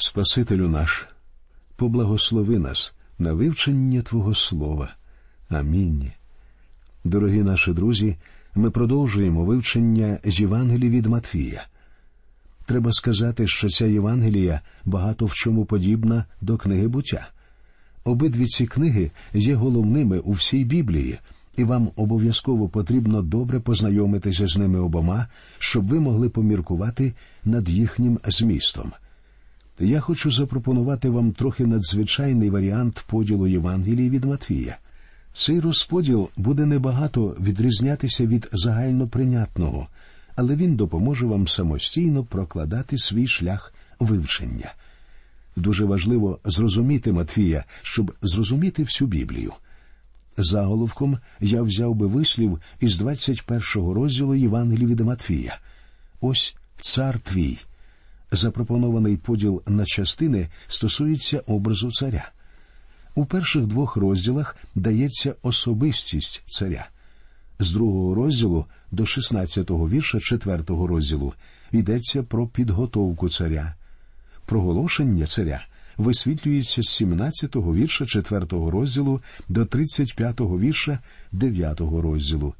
Спасителю наш, поблагослови нас на вивчення Твого Слова. Амінь. Дорогі наші друзі, ми продовжуємо вивчення з Євангелії від Матфія. Треба сказати, що ця Євангелія багато в чому подібна до книги буття. Обидві ці книги є головними у всій Біблії, і вам обов'язково потрібно добре познайомитися з ними обома, щоб ви могли поміркувати над їхнім змістом. Я хочу запропонувати вам трохи надзвичайний варіант поділу Євангелії від Матвія. Цей розподіл буде небагато відрізнятися від загальноприйнятного, але він допоможе вам самостійно прокладати свій шлях вивчення. Дуже важливо зрозуміти Матвія, щоб зрозуміти всю Біблію. Заголовком я взяв би вислів із 21-го розділу Євангелії від Матвія. Ось цар твій. Запропонований поділ на частини стосується образу царя. У перших двох розділах дається особистість царя. З другого розділу до 16-го вірша четвертого розділу йдеться про підготовку царя. Проголошення царя висвітлюється з 17-го вірша 4-го розділу до 35-го вірша 9-го розділу.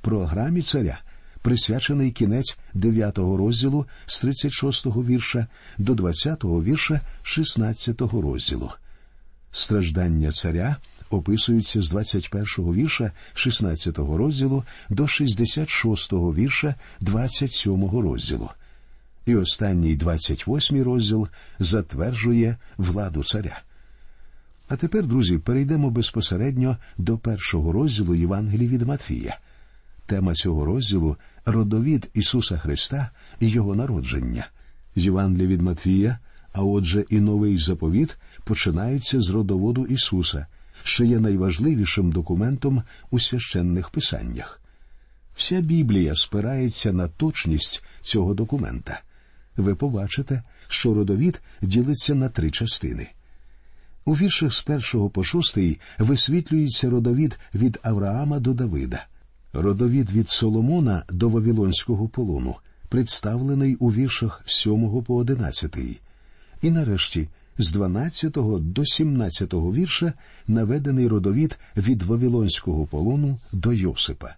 Програмі царя присвячений кінець 9-го розділу з 36-го вірша до 20-го вірша 16-го розділу. Страждання царя описуються з 21-го вірша 16-го розділу до 66-го вірша 27-го розділу. І останній 28-й розділ затверджує владу царя. А тепер, друзі, перейдемо безпосередньо до першого розділу Євангелії від Матфія. Тема цього розділу родовід Ісуса Христа і Його народження. Євангелія від Матвія, а отже, і новий заповіт починаються з родоводу Ісуса, що є найважливішим документом у священних писаннях. Вся Біблія спирається на точність цього документа. Ви побачите, що родовід ділиться на три частини. У віршах з першого по шостий висвітлюється родовід від Авраама до Давида, родовід від Соломона до Вавилонського полону, представлений у віршах з 7 по 11. І нарешті з 12 до 17 вірша наведений родовід від Вавилонського полону до Йосипа.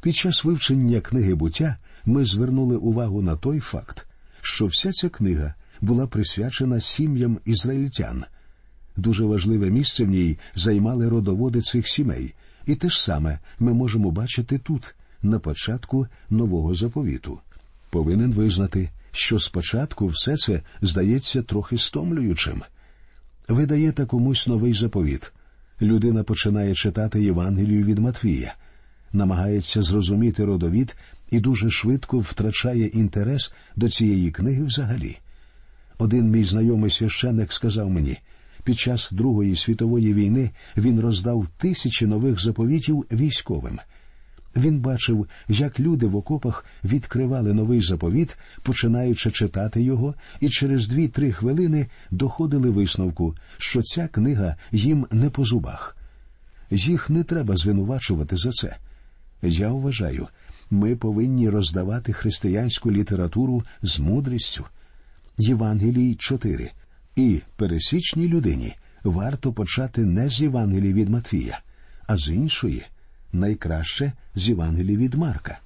Під час вивчення книги буття ми звернули увагу на той факт, що вся ця книга була присвячена сім'ям ізраїльтян. Дуже важливе місце в ній займали родоводи цих сімей, і те ж саме ми можемо бачити тут, на початку нового заповіту. Повинен визнати, що спочатку все це здається трохи стомлюючим. Ви даєте комусь новий заповіт. Людина починає читати Євангелію від Матвія, намагається зрозуміти родовід і дуже швидко втрачає інтерес до цієї книги взагалі. Один мій знайомий священник сказав мені, під час Другої світової війни він роздав тисячі нових заповітів військовим. Він бачив, як люди в окопах відкривали новий заповіт, починаючи читати його, і через дві-три хвилини доходили висновку, що ця книга їм не по зубах. Їх не треба звинувачувати за це. Я вважаю, ми повинні роздавати християнську літературу з мудрістю. Євангелій 4. І пересічній людині варто почати не з Євангелії від Матвія, а з іншої найкраще з Євангелії від Марка.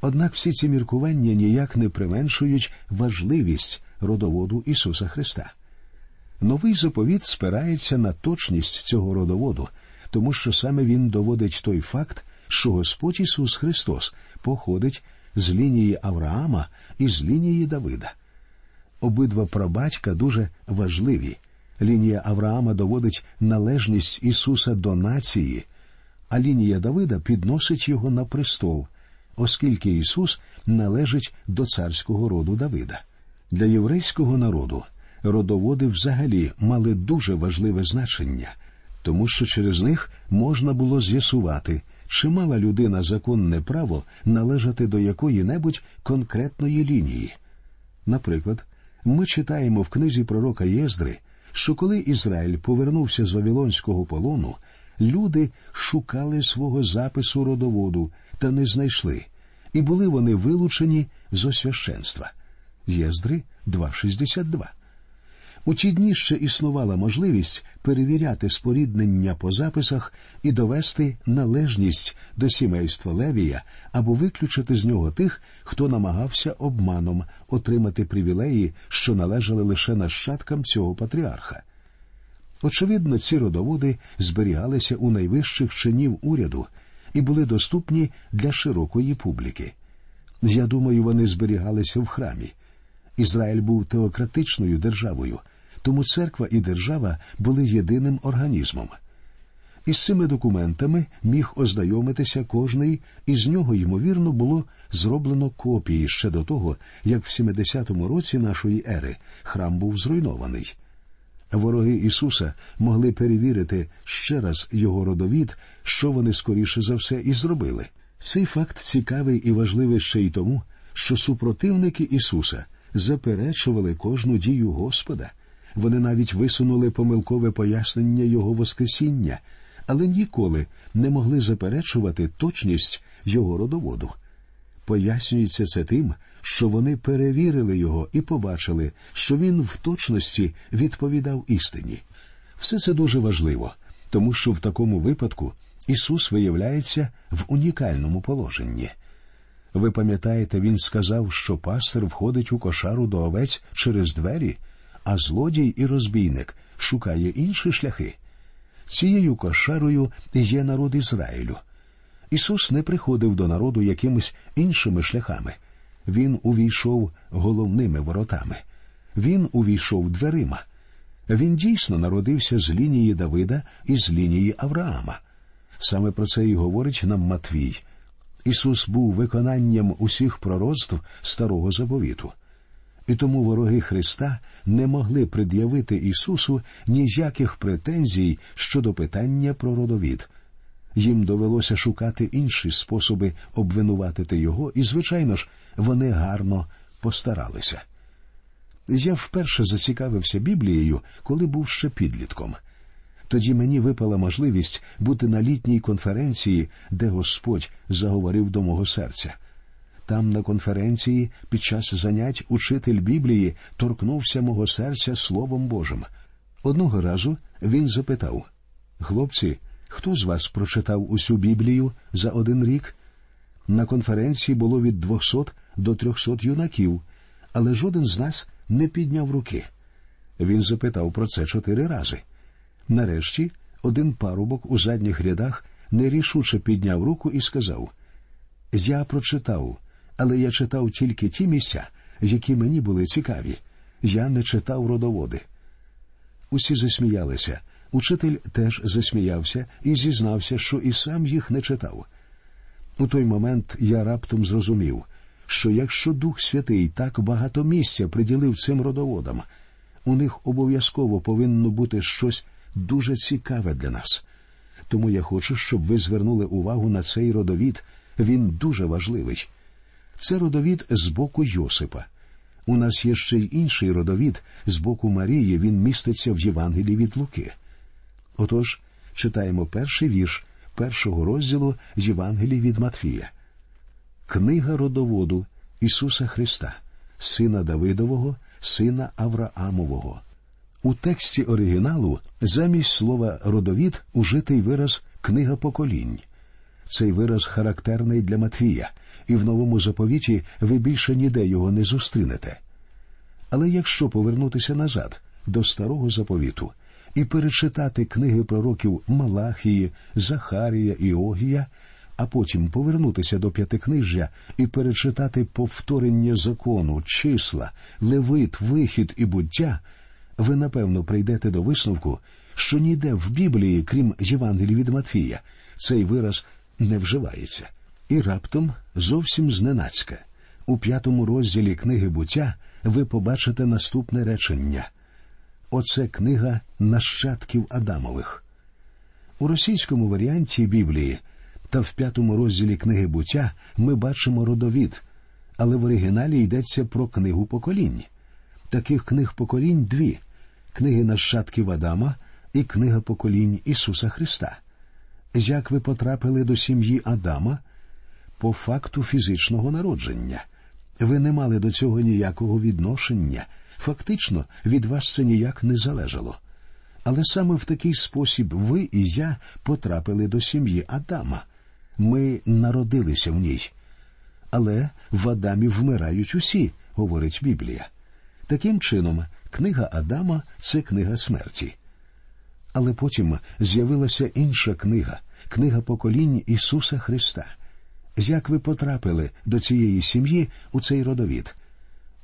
Однак всі ці міркування ніяк не применшують важливість родоводу Ісуса Христа. Новий заповіт спирається на точність цього родоводу, тому що саме він доводить той факт, що Господь Ісус Христос походить з лінії Авраама і з лінії Давида. Обидва прабатька дуже важливі. Лінія Авраама доводить належність Ісуса до нації, а лінія Давида підносить його на престол, оскільки Ісус належить до царського роду Давида. Для єврейського народу родоводи взагалі мали дуже важливе значення, тому що через них можна було з'ясувати, чи мала людина законне право належати до якої-небудь конкретної лінії. Наприклад, ми читаємо в книзі пророка Єздри, що коли Ізраїль повернувся з Вавилонського полону, люди шукали свого запису родоводу та не знайшли, і були вони вилучені з освященства. Єздри 2.62. У ті дні ще існувала можливість перевіряти споріднення по записах і довести належність до сімейства Левія або виключити з нього тих, хто намагався обманом отримати привілеї, що належали лише нащадкам цього патріарха. Очевидно, ці родоводи зберігалися у найвищих чинів уряду і були доступні для широкої публіки. Я думаю, вони зберігалися в храмі. Ізраїль був теократичною державою, тому церква і держава були єдиним організмом. Із цими документами міг ознайомитися кожний, і з нього, ймовірно, було зроблено копії ще до того, як в 70-му році нашої ери храм був зруйнований. Вороги Ісуса могли перевірити ще раз його родовід, що вони скоріше за все і зробили. Цей факт цікавий і важливий ще й тому, що супротивники Ісуса заперечували кожну дію Господа. Вони навіть висунули помилкове пояснення Його Воскресіння, але ніколи не могли заперечувати точність Його родоводу. Пояснюється це тим, що вони перевірили його і побачили, що він в точності відповідав істині. Все це дуже важливо, тому що в такому випадку Ісус виявляється в унікальному положенні. Ви пам'ятаєте, він сказав, що пастир входить у кошару до овець через двері, а злодій і розбійник шукає інші шляхи. Цією кошарою є народ Ізраїлю. Ісус не приходив до народу якимись іншими шляхами. Він увійшов головними воротами. Він увійшов дверима. Він дійсно народився з лінії Давида і з лінії Авраама. Саме про це і говорить нам Матвій. Ісус був виконанням усіх пророцтв старого заповіту. І тому вороги Христа не могли пред'явити Ісусу ніяких претензій щодо питання про родовід. Їм довелося шукати інші способи обвинуватити його, і, звичайно ж, вони гарно постаралися. Я вперше зацікавився Біблією, коли був ще підлітком. Тоді мені випала можливість бути на літній конференції, де Господь заговорив до мого серця. Там, на конференції, під час занять учитель Біблії торкнувся мого серця Словом Божим. Одного разу він запитав Хлопці, хто з вас прочитав усю Біблію за один рік? На конференції було від 200 до 300 юнаків, але жоден з нас не підняв руки. Він запитав про це чотири рази. Нарешті один парубок у задніх рядах нерішуче підняв руку і сказав: Я прочитав, але я читав тільки ті місця, які мені були цікаві. Я не читав родоводи. Усі засміялися. Учитель теж засміявся і зізнався, що і сам їх не читав. У той момент я раптом зрозумів, що якщо Дух Святий так багато місця приділив цим родоводам, у них обов'язково повинно бути щось дуже цікаве для нас. Тому я хочу, щоб ви звернули увагу на цей родовід. Він дуже важливий. Це родовід з боку Йосипа. У нас є ще й інший родовід з боку Марії. Він міститься в Євангелії від Луки. Отож, читаємо перший вірш першого розділу Євангелії від Матфія. Книга родоводу Ісуса Христа, Сина Давидового, Сина Авраамового. У тексті оригіналу замість слова родовід ужитий вираз книга поколінь. Цей вираз характерний для Матвія, і в новому заповіті ви більше ніде його не зустрінете. Але якщо повернутися назад до старого заповіту і перечитати книги пророків Малахії, Захарія і Огія, а потім повернутися до п'ятикнижжя і перечитати повторення закону, числа, левит, вихід і буття, ви напевно прийдете до висновку, що ніде в Біблії, крім Євангелії від Матфія, цей вираз не вживається. І раптом зовсім зненацька. У п'ятому розділі книги буття ви побачите наступне речення. Оце книга нащадків Адамових. У російському варіанті Біблії та в п'ятому розділі книги буття ми бачимо родовід, але в оригіналі йдеться про книгу поколінь. Таких книг поколінь дві книги нащадків Адама і книга поколінь Ісуса Христа. Як ви потрапили до сім'ї Адама? По факту фізичного народження. Ви не мали до цього ніякого відношення, Фактично, від вас це ніяк не залежало. Але саме в такий спосіб ви і я потрапили до сім'ї Адама. Ми народилися в ній. Але в Адамі вмирають усі, говорить Біблія. Таким чином, книга Адама це книга смерті. Але потім з'явилася інша книга книга поколінь Ісуса Христа. Як ви потрапили до цієї сім'ї у цей родовід?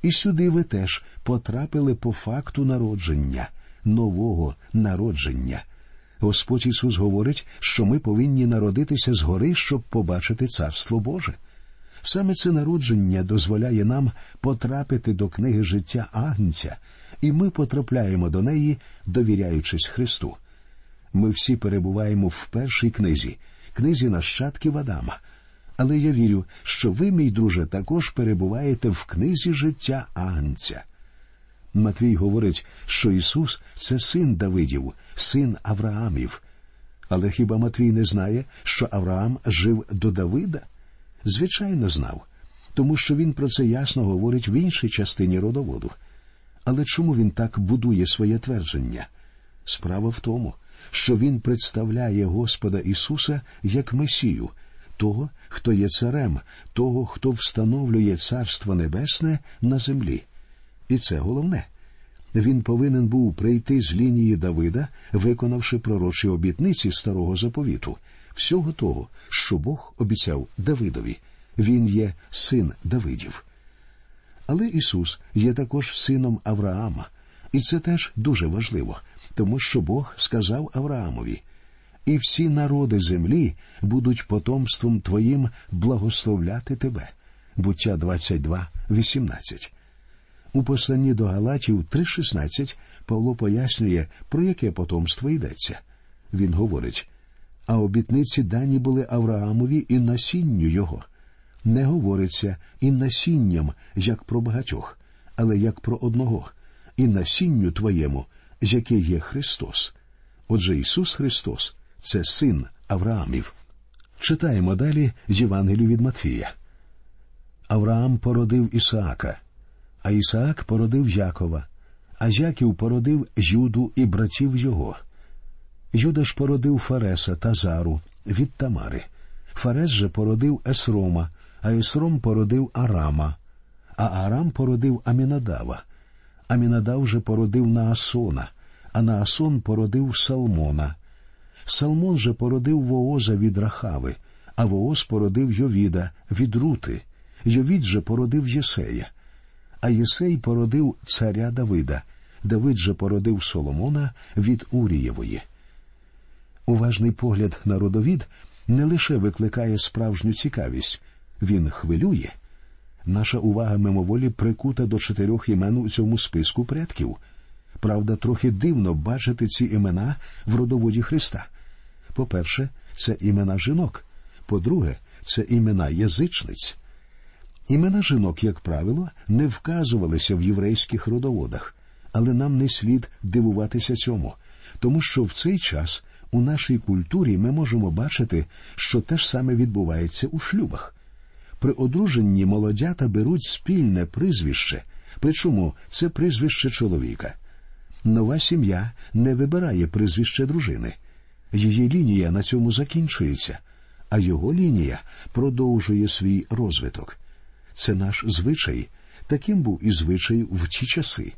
І сюди ви теж потрапили по факту народження, нового народження. Господь Ісус говорить, що ми повинні народитися згори, щоб побачити Царство Боже. Саме це народження дозволяє нам потрапити до книги життя Агнця, і ми потрапляємо до неї, довіряючись Христу. Ми всі перебуваємо в першій книзі, книзі нащадків Адама. Але я вірю, що ви, мій друже, також перебуваєте в книзі життя Агнця. Матвій говорить, що Ісус це син Давидів, син Авраамів. Але хіба Матвій не знає, що Авраам жив до Давида? Звичайно, знав, тому що він про це ясно говорить в іншій частині родоводу. Але чому він так будує своє твердження? Справа в тому, що він представляє Господа Ісуса як Месію, того, хто є царем, того, хто встановлює Царство Небесне на землі. І це головне. Він повинен був прийти з лінії Давида, виконавши пророчі обітниці старого заповіту, всього того, що Бог обіцяв Давидові. Він є син Давидів. Але Ісус є також сином Авраама, і це теж дуже важливо, тому що Бог сказав Авраамові і всі народи землі будуть потомством Твоїм благословляти тебе. Буття 22, 18. У посланні до Галатів 3.16 Павло пояснює, про яке потомство йдеться. Він говорить а обітниці дані були Авраамові і насінню його. Не говориться і насінням, як про багатьох, але як про одного, і насінню твоєму, яке є Христос. Отже Ісус Христос це син Авраамів. Читаємо далі з Євангелію від Матфія. Авраам породив Ісаака, а Ісаак породив Якова, а Яків породив Юду і братів його. Юда ж породив Фареса та Зару від Тамари. Фарес же породив Есрома, а Есром породив Арама, а Арам породив Амінадава. Амінадав же породив Наасона, а Наасон породив Салмона. Салмон же породив Вооза від Рахави, а Вооз породив Йовіда від Рути. Йовід же породив Єсея. А Єсей породив царя Давида. Давид же породив Соломона від Урієвої. Уважний погляд на родовід не лише викликає справжню цікавість, він хвилює. Наша увага мимоволі прикута до чотирьох імен у цьому списку предків. Правда, трохи дивно бачити ці імена в родоводі Христа. По-перше, це імена жінок, по-друге, це імена язичниць. Імена жінок, як правило, не вказувалися в єврейських родоводах, але нам не слід дивуватися цьому, тому що в цей час у нашій культурі ми можемо бачити, що те ж саме відбувається у шлюбах. При одруженні молодята беруть спільне прізвище, причому це прізвище чоловіка. Нова сім'я не вибирає прізвище дружини. Її лінія на цьому закінчується, а його лінія продовжує свій розвиток. Це наш звичай, таким був і звичай в ті часи.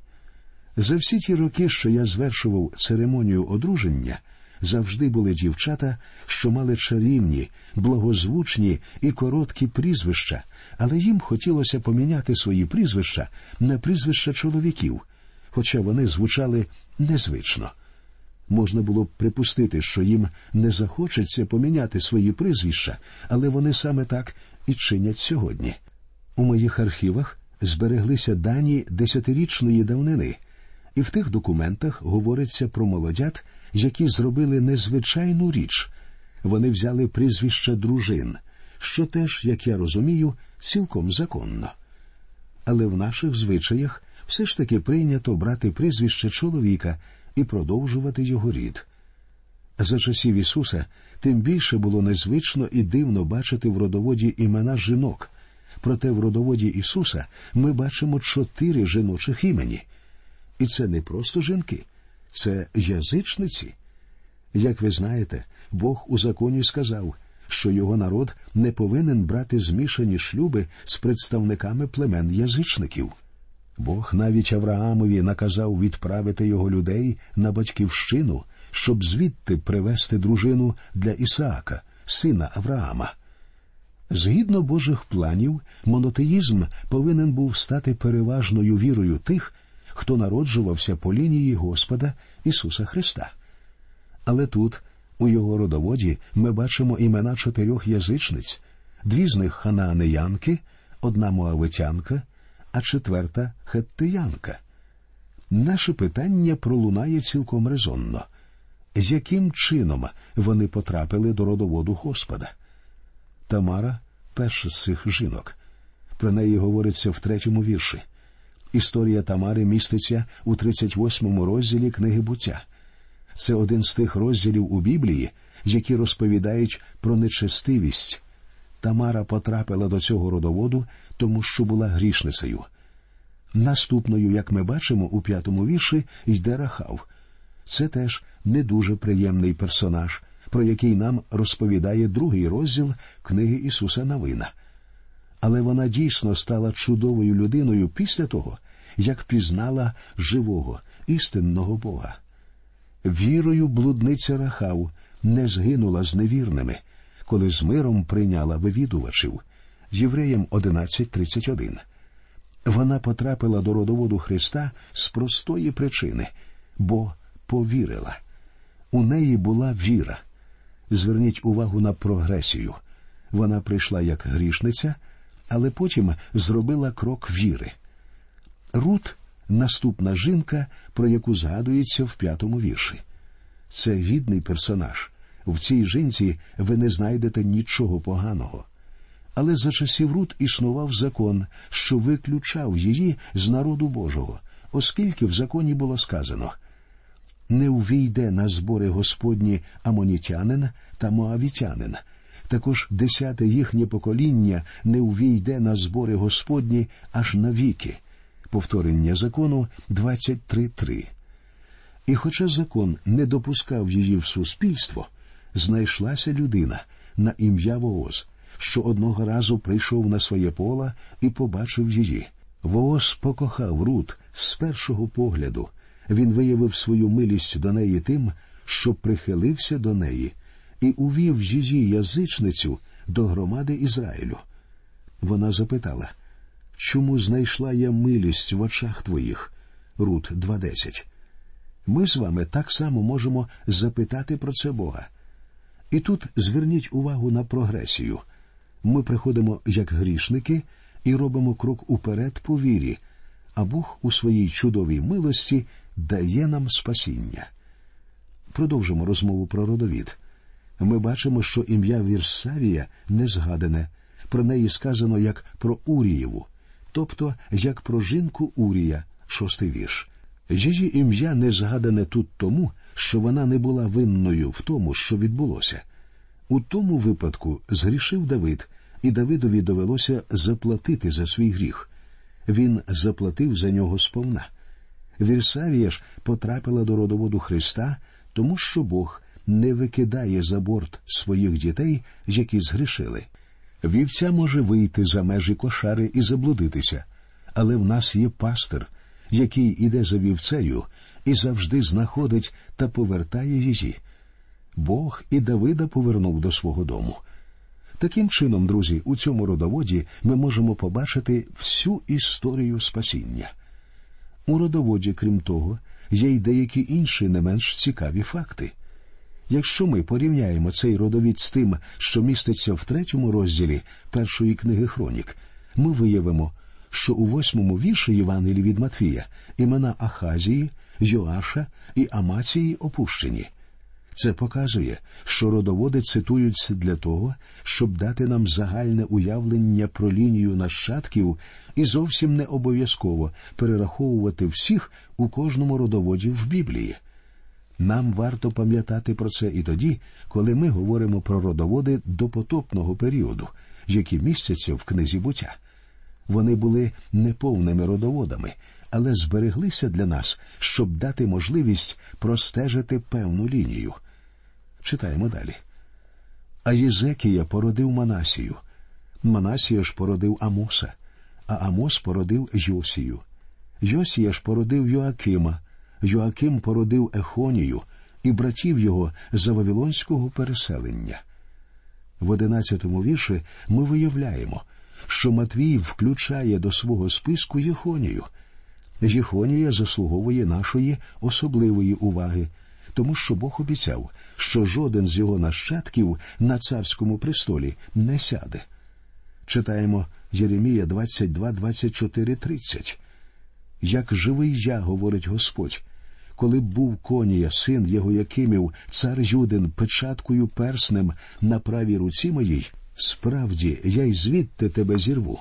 За всі ті роки, що я звершував церемонію одруження, завжди були дівчата, що мали чарівні, благозвучні і короткі прізвища, але їм хотілося поміняти свої прізвища на прізвища чоловіків, хоча вони звучали незвично. Можна було б припустити, що їм не захочеться поміняти свої прізвища, але вони саме так і чинять сьогодні. У моїх архівах збереглися дані десятирічної давнини, і в тих документах говориться про молодят, які зробили незвичайну річ. Вони взяли прізвище дружин, що теж, як я розумію, цілком законно. Але в наших звичаях все ж таки прийнято брати прізвище чоловіка і продовжувати його рід. За часів Ісуса тим більше було незвично і дивно бачити в родоводі імена жінок. Проте в родоводі Ісуса ми бачимо чотири жіночих імені. І це не просто жінки, це язичниці. Як ви знаєте, Бог у законі сказав, що його народ не повинен брати змішані шлюби з представниками племен язичників. Бог навіть Авраамові наказав відправити його людей на батьківщину, щоб звідти привезти дружину для Ісаака, сина Авраама. Згідно Божих планів, монотеїзм повинен був стати переважною вірою тих, хто народжувався по лінії Господа Ісуса Христа. Але тут, у його родоводі, ми бачимо імена чотирьох язичниць, дві з них ханаанеянки, одна моавитянка, а четверта хеттиянка. Наше питання пролунає цілком резонно. З яким чином вони потрапили до родоводу Господа? Тамара перша з цих жінок. Про неї говориться в третьому вірші. Історія Тамари міститься у 38-му розділі книги буття. Це один з тих розділів у Біблії, які розповідають про нечестивість. Тамара потрапила до цього родоводу, тому що була грішницею. Наступною, як ми бачимо, у п'ятому вірші йде Рахав. Це теж не дуже приємний персонаж, про який нам розповідає другий розділ книги Ісуса Навина. Але вона дійсно стала чудовою людиною після того, як пізнала живого, істинного Бога. Вірою блудниця Рахав не згинула з невірними, коли з миром прийняла вивідувачів. Євреям 11.31. Вона потрапила до родоводу Христа з простої причини, бо повірила. У неї була віра. Зверніть увагу на прогресію. Вона прийшла як грішниця, але потім зробила крок віри. Рут наступна жінка, про яку згадується в п'ятому вірші. Це гідний персонаж. В цій жінці ви не знайдете нічого поганого. Але за часів Рут існував закон, що виключав її з народу Божого, оскільки в законі було сказано не увійде на збори Господні амонітянин та моавітянин. Також десяте їхнє покоління не увійде на збори Господні аж навіки. Повторення закону 23.3. І хоча закон не допускав її в суспільство, знайшлася людина на ім'я Вооз, що одного разу прийшов на своє поле і побачив її. Вооз покохав Рут з першого погляду. Він виявив свою милість до неї тим, що прихилився до неї і увів її язичницю до громади Ізраїлю. Вона запитала, чому знайшла я милість в очах твоїх? Рут 2.10. Ми з вами так само можемо запитати про це Бога. І тут зверніть увагу на прогресію. Ми приходимо як грішники і робимо крок уперед по вірі, а Бог у своїй чудовій милості дає нам спасіння. Продовжимо розмову про родовід. Ми бачимо, що ім'я Вірсавія не згадане, про неї сказано як про Урієву, тобто як про жінку Урія, шостий вірш. Її ім'я не згадане тут тому, що вона не була винною в тому, що відбулося. У тому випадку згрішив Давид, і Давидові довелося заплатити за свій гріх. Він заплатив за нього сповна. Вірсавія ж потрапила до родоводу Христа, тому що Бог не викидає за борт своїх дітей, які згрішили. Вівця може вийти за межі кошари і заблудитися, але в нас є пастир, який іде за вівцею і завжди знаходить та повертає її. Бог і Давида повернув до свого дому. Таким чином, друзі, у цьому родоводі ми можемо побачити всю історію спасіння. У родоводі, крім того, є й деякі інші не менш цікаві факти. Якщо ми порівняємо цей родовід з тим, що міститься в третьому розділі першої книги Хронік, ми виявимо, що у восьмому вірші Євангелії від Матвія імена Ахазії, Йоаша і Амації опущені. Це показує, що родоводи цитуються для того, щоб дати нам загальне уявлення про лінію нащадків і зовсім не обов'язково перераховувати всіх у кожному родоводі в Біблії. Нам варто пам'ятати про це і тоді, коли ми говоримо про родоводи допотопного періоду, які містяться в книзі буття. Вони були неповними родоводами, але збереглися для нас, щоб дати можливість простежити певну лінію. Читаємо далі. А Єзекія породив Манасію. Манасія ж породив Амоса, а Амос породив Йосію. Йосія ж породив Йоакима, Йоаким породив Ехонію і братів його за Вавилонського переселення. В одинадцятому вірші ми виявляємо, що Матвій включає до свого списку Єхонію. Єхонія заслуговує нашої особливої уваги, тому що Бог обіцяв, що жоден з його нащадків на царському престолі не сяде. Читаємо Єремія 22, 24, 30. Як живий я, говорить Господь, коли був конія, син його Якимів, цар Юдин, печаткою перснем на правій руці моїй, справді я й звідти тебе зірву.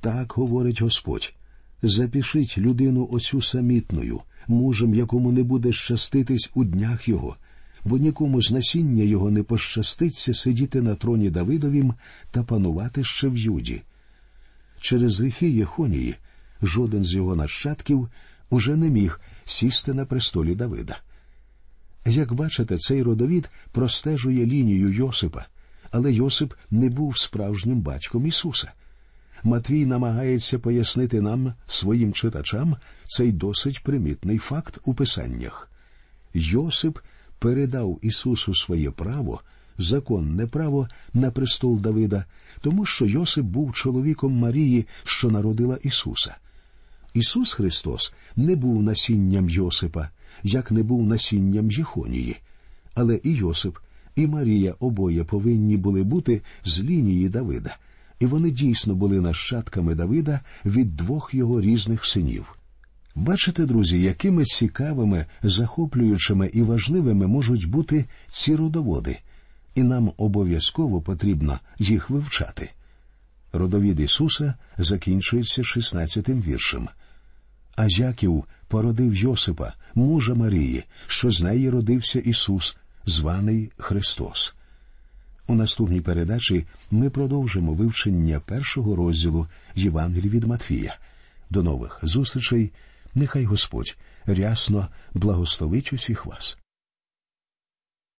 Так говорить Господь. Запишіть людину оцю самітною, мужем, якому не буде щаститись у днях його, бо нікому з насіння його не пощаститься сидіти на троні Давидовім та панувати ще в Юді. Через гріхи Єхонії жоден з його нащадків уже не міг сісти на престолі Давида. Як бачите, цей родовід простежує лінію Йосипа, але Йосип не був справжнім батьком Ісуса. Матвій намагається пояснити нам, своїм читачам, цей досить примітний факт у писаннях. Йосип передав Ісусу своє право, законне право на престол Давида, тому що Йосип був чоловіком Марії, що народила Ісуса. Ісус Христос не був насінням Йосипа, як не був насінням Єхонії. Але і Йосип, і Марія обоє повинні були бути з лінії Давида, і вони дійсно були нащадками Давида від двох його різних синів. Бачите, друзі, якими цікавими, захоплюючими і важливими можуть бути ці родоводи, і нам обов'язково потрібно їх вивчати. Родовід Ісуса закінчується 16-тим віршем. А Зяків породив Йосипа, мужа Марії, що з неї родився Ісус, званий Христос. У наступній передачі ми продовжимо вивчення першого розділу Євангелії від Матфія. До нових зустрічей. Нехай Господь рясно благословить усіх вас.